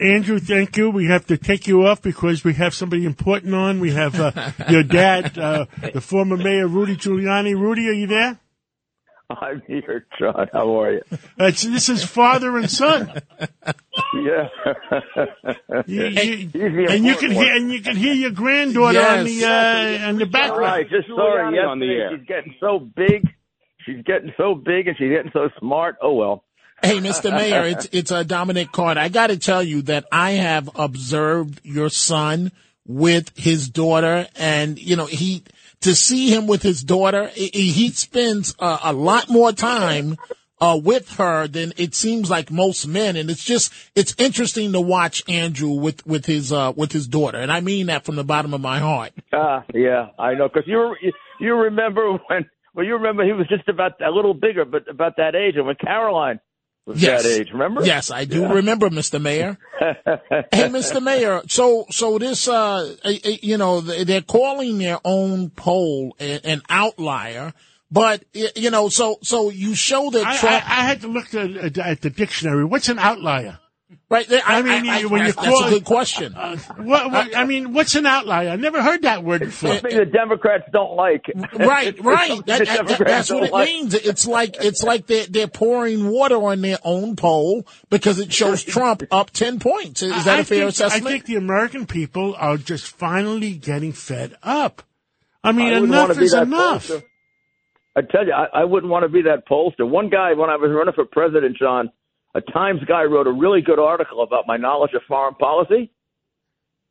Andrew, thank you. We have to take you off because we have somebody important on. We have uh, your dad, uh, the former mayor Rudy Giuliani. Rudy, are you there? I'm here, John. How are you? Uh, this is father and son. Yeah. You- you- He's and you can important hear and you can hear your granddaughter on the uh, on the background. right, just saw her on the yesterday. air. She's getting so big. She's getting so big and she's getting so smart. Oh well. Hey, Mr. Mayor, it's it's uh, Dominic Carter. I got to tell you that I have observed your son with his daughter, and you know he to see him with his daughter, he, spends uh, a lot more time uh, with her than it seems like most men, and it's just it's interesting to watch Andrew with with his uh, with his daughter, and I mean that from the bottom of my heart. Ah, yeah, I know. Because you you remember when well you remember he was just about a little bigger, but about that age, and when Caroline was Yes. that age, remember? Yes, I do remember, Mr. Mayor. hey, Mr. Mayor. So, so this, uh, you know, they're calling their own poll an outlier, but you know, so so you show that I, I, I had to look at, at the dictionary. What's an outlier? Right? there- I mean, you- when you that's call a good question. Uh, what, what, I mean, what's an outlier? I never heard that word before. Something the Democrats don't like. Right, right. something That, that- that's what it like. means. It's like it's like they're they're pouring water on their own poll because it shows Trump up ten points. Is that I a fair think, assessment? I think the American people are just finally getting fed up. I mean, I enough is enough. pollster. I tell you, I, I wouldn't want to be that pollster. One guy, when I was running for president, John, a Times guy wrote a really good article about my knowledge of foreign policy.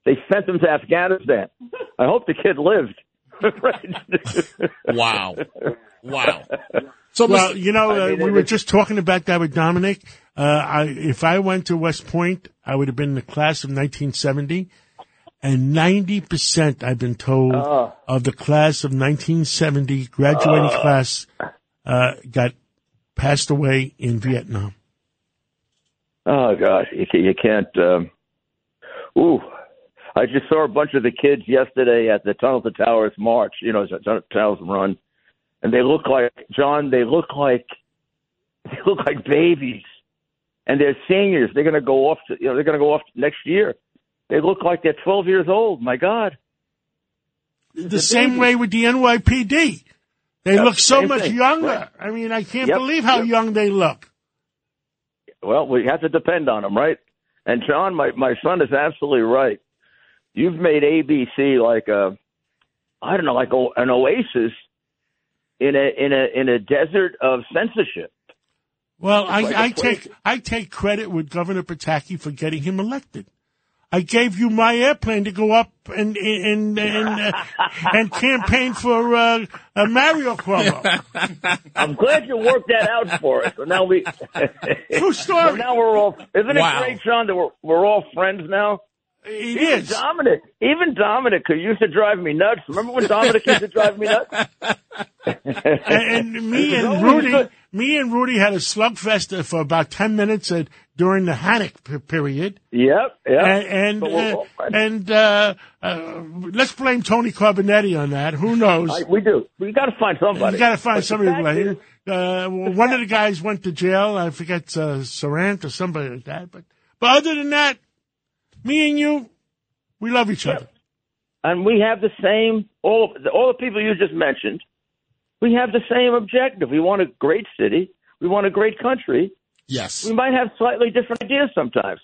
They sent him to Afghanistan. I hope the kid lived. Wow, wow. So, Well, you know, I uh, mean, we it- were just talking about that with Dominic. Uh, I, if I went to West Point, I would have been in the class of 1970. And 90%, I've been told, Oh. of the class of 1970 graduating class, uh, got passed away in Vietnam. Oh God, you, you can't. Um, ooh, I just saw a bunch of the kids yesterday at the Tunnel to Towers march. You know, the Tunnel to Towers run, and they look like John. They look like they look like babies, and they're seniors. They're going to go off. To, you know, they're going to go off next year. They look like they're 12 years old. My God. The same way with the NYPD. They Yep, look so much thing. younger. Right. I mean, I can't Yep, believe how yep. young they look. Well, we have to depend on them, right? And John, my my son is absolutely right. You've made ABC like a, I don't know, like a, an oasis in a in a in a desert of censorship. Well, I, like I take I take credit with Governor Pataki for getting him elected. I gave you my airplane to go up and and and uh, and campaign for uh, uh, Mario Cuomo. I'm glad you worked that out for us. So now we, True story. so now we're all. Isn't Wow. it great, John? That we're we're all friends now. It Even is. Dominic, even Dominic, who used to drive me nuts. Remember when Dominic used to drive me nuts? And, and me and Rudy, good. me and Rudy had a slugfest for about ten minutes uh, during the Hannock p- period. Yep, yep. And and uh, and uh, uh, let's blame Tony Carbonetti on that. Who knows? I- we do. We got to find somebody. You got to find But somebody is- Uh, one of the guys went to jail. I forget uh, Sarant or somebody like that. But but other than that, me and you, we love each other. and we have the same all all the people you just mentioned. We have the same objective. We want a great city. We want a great country. Yes, We might have slightly different ideas sometimes,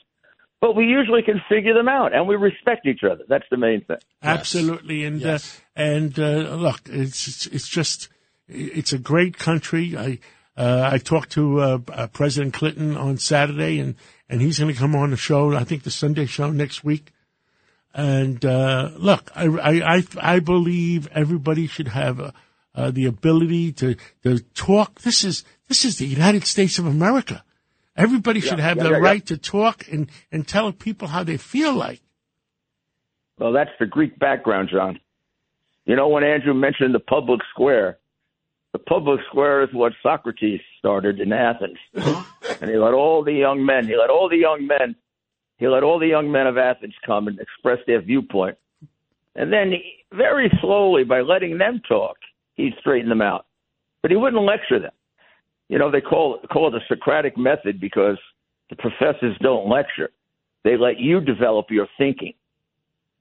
but we usually can figure them out, and we respect each other. That's the main thing. Absolutely. And Yes. uh, and uh, look, it's it's- it's just it's a great country. I uh, I talked to uh, uh, President Clinton on Saturday, and and he's going to come on the show. I think the Sunday show next week. And uh, look, I, I I I believe everybody should have uh, uh, the ability to to talk. This is this is the United States of America. Everybody should Yeah, have yeah, the yeah, yeah. right to talk and, and tell people how they feel like. Well, that's the Greek background, John. You know, when Andrew mentioned the public square, the public square is what Socrates started in Athens. and he let all the young men, he let all the young men, he let all the young men of Athens come and express their viewpoint. And then he, very slowly, by letting them talk, he straightened them out. But he wouldn't lecture them. You know, they call call it the Socratic method because the professors don't lecture. They let you develop your thinking.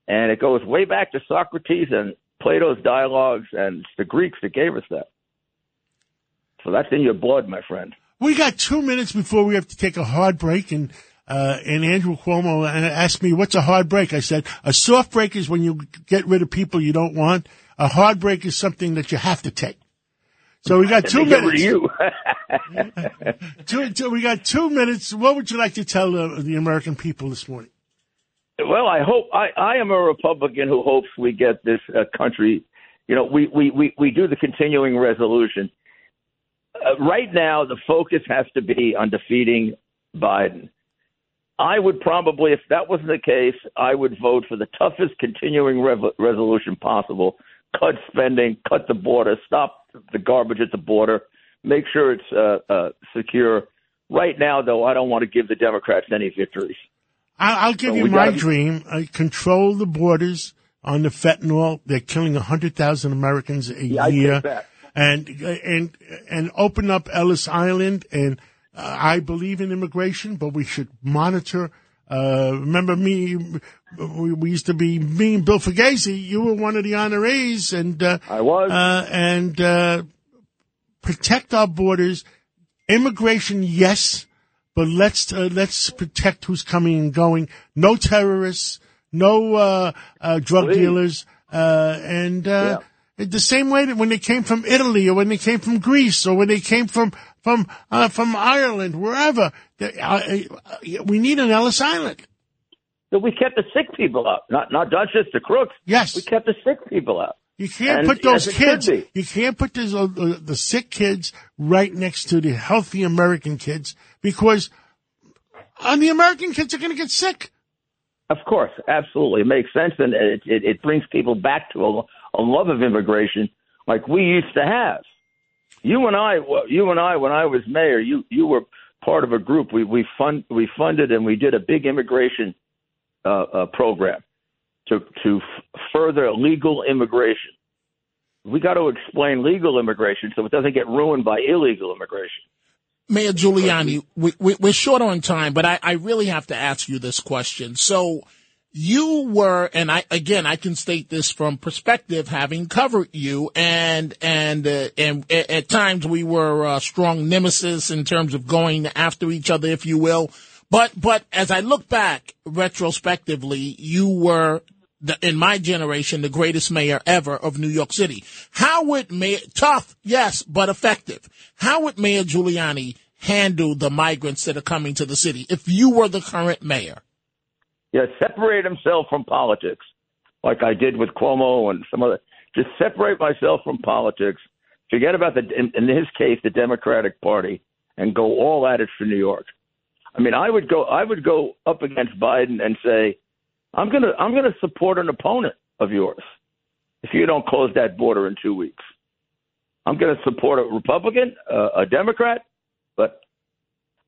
And it goes way back to Socrates and Plato's dialogues, and it's the Greeks that gave us that. So that's in your blood, my friend. We got two minutes before we have to take a hard break, and uh, and Andrew Cuomo asked me, "What's a hard break?" I said, "A soft break is when you get rid of people you don't want. A hard break is something that you have to take." So we got two They get rid minutes. you. Two, two, we got two minutes. What would you like to tell uh, the American people this morning? Well, I hope I, I am a Republican who hopes we get this uh, country. You know, we, we, we, we do the continuing resolution. Uh, right now, the focus has to be on defeating Biden. I would probably, if that wasn't the case, I would vote for the toughest continuing rev- resolution possible. Cut spending, cut the border, stop the garbage at the border, make sure it's uh, uh, secure. Right now, though, I don't want to give the Democrats any victories. I'll, I'll give So you my gotta dream. I control the borders on the fentanyl. They're killing hundred thousand Americans a Yeah, year, and and and open up Ellis Island. And uh, I believe in immigration, but we should monitor. Uh, remember me? We, we used to be me and Bill Fugazy. You were one of the honorees, and uh, I was. uh, and uh, protect our borders. Immigration, yes, but let's uh, let's protect who's coming and going. No terrorists, no uh, uh, drug Please. dealers, uh, and uh, the same way that when they came from Italy or when they came from Greece or when they came from from uh, from Ireland, wherever, they, we need an Ellis Island. That we kept the sick people out, not not just the crooks. Yes. we kept the sick people out. You can't And put those kids. You can't put those, uh, uh, the sick kids right next to the healthy American kids because uh, the American kids are going to get sick. Of course, absolutely, it makes sense, and it it, it brings people back to a, a love of immigration like we used to have. You and I, you and I, when I was mayor, you you were part of a group. We we fund we funded and we did a big immigration uh, uh, program to to f- further legal immigration. We got to explain legal immigration so it doesn't get ruined by illegal immigration. Mayor Giuliani, we, we, we're short on time, but I, I really have to ask you this question. So you were, and I, again, I can state this from perspective, having covered you and, and, uh, and at times we were uh, strong nemesis in terms of going after each other, if you will. But, but as I look back retrospectively, you were the, in my generation, the greatest mayor ever of New York City. How would Mayor, tough, yes, but effective. How would Mayor Giuliani handle the migrants that are coming to the city if you were the current mayor? Yeah, separate himself from politics, like I did with Cuomo and some other. Just separate myself from politics. Forget about the, in, in his case, the Democratic Party, and go all at it for New York. I mean, I would go, I would go up against Biden and say, I'm gonna, I'm gonna support an opponent of yours if you don't close that border in two weeks. I'm going to support a Republican, uh, a Democrat, but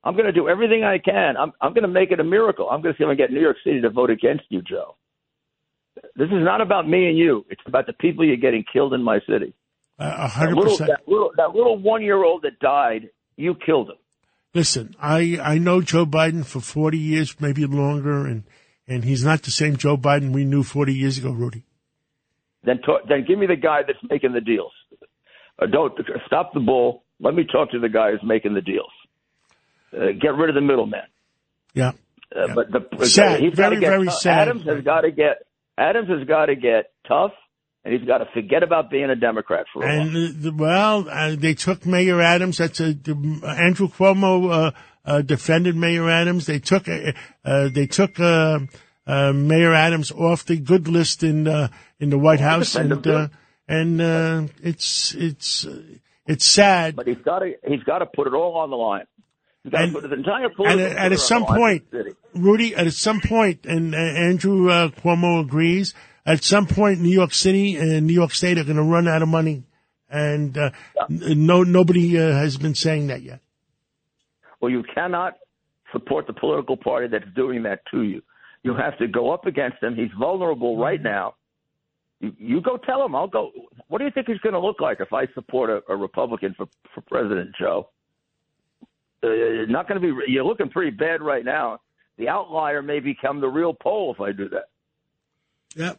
I'm going to do everything I can. I'm, I'm going to make it a miracle. I'm going to see if I can get New York City to vote against you, Joe. This is not about me and you. It's about the people you're getting killed in my city. Uh, A hundred percent. that little, that little one-year-old that died, you killed him. Listen, I, I know Joe Biden for 40 years, maybe longer, and, and he's not the same Joe Biden we knew 40 years ago, Rudy. Then, talk, then give me the guy that's making the deals. Uh, don't stop the bull. Let me talk to the guy who's making the deals. Uh, get rid of the middleman. Yeah. Uh, Yeah. But the Sad. he's Very, very tough. sad. Adams has got to get Adams has got to get tough, and he's got to forget about being a Democrat for a while. And, uh, well, uh, they took Mayor Adams. That's a, the, Andrew Cuomo, uh, uh, defended Mayor Adams. They took, uh, uh, they took, uh, uh, Mayor Adams off the good list in, uh, in the White House. And, uh, and, uh, it's, it's, uh, it's sad. But he's got to he's got to put it all on the line. And, entire and, and at some point, Rudy, at some point, and uh, Andrew uh, Cuomo agrees, at some point, New York City and New York State are going to run out of money, and uh, yeah. no nobody uh, has been saying that yet. Well, you cannot support the political party that's doing that to you. You have to go up against him. He's vulnerable right now. You, you go tell him. I'll go. What do you think he's going to look like if I support a, a Republican for for President Joe? Uh, not going to be. You're looking pretty bad right now. The outlier may become the real poll if I do that. Yep.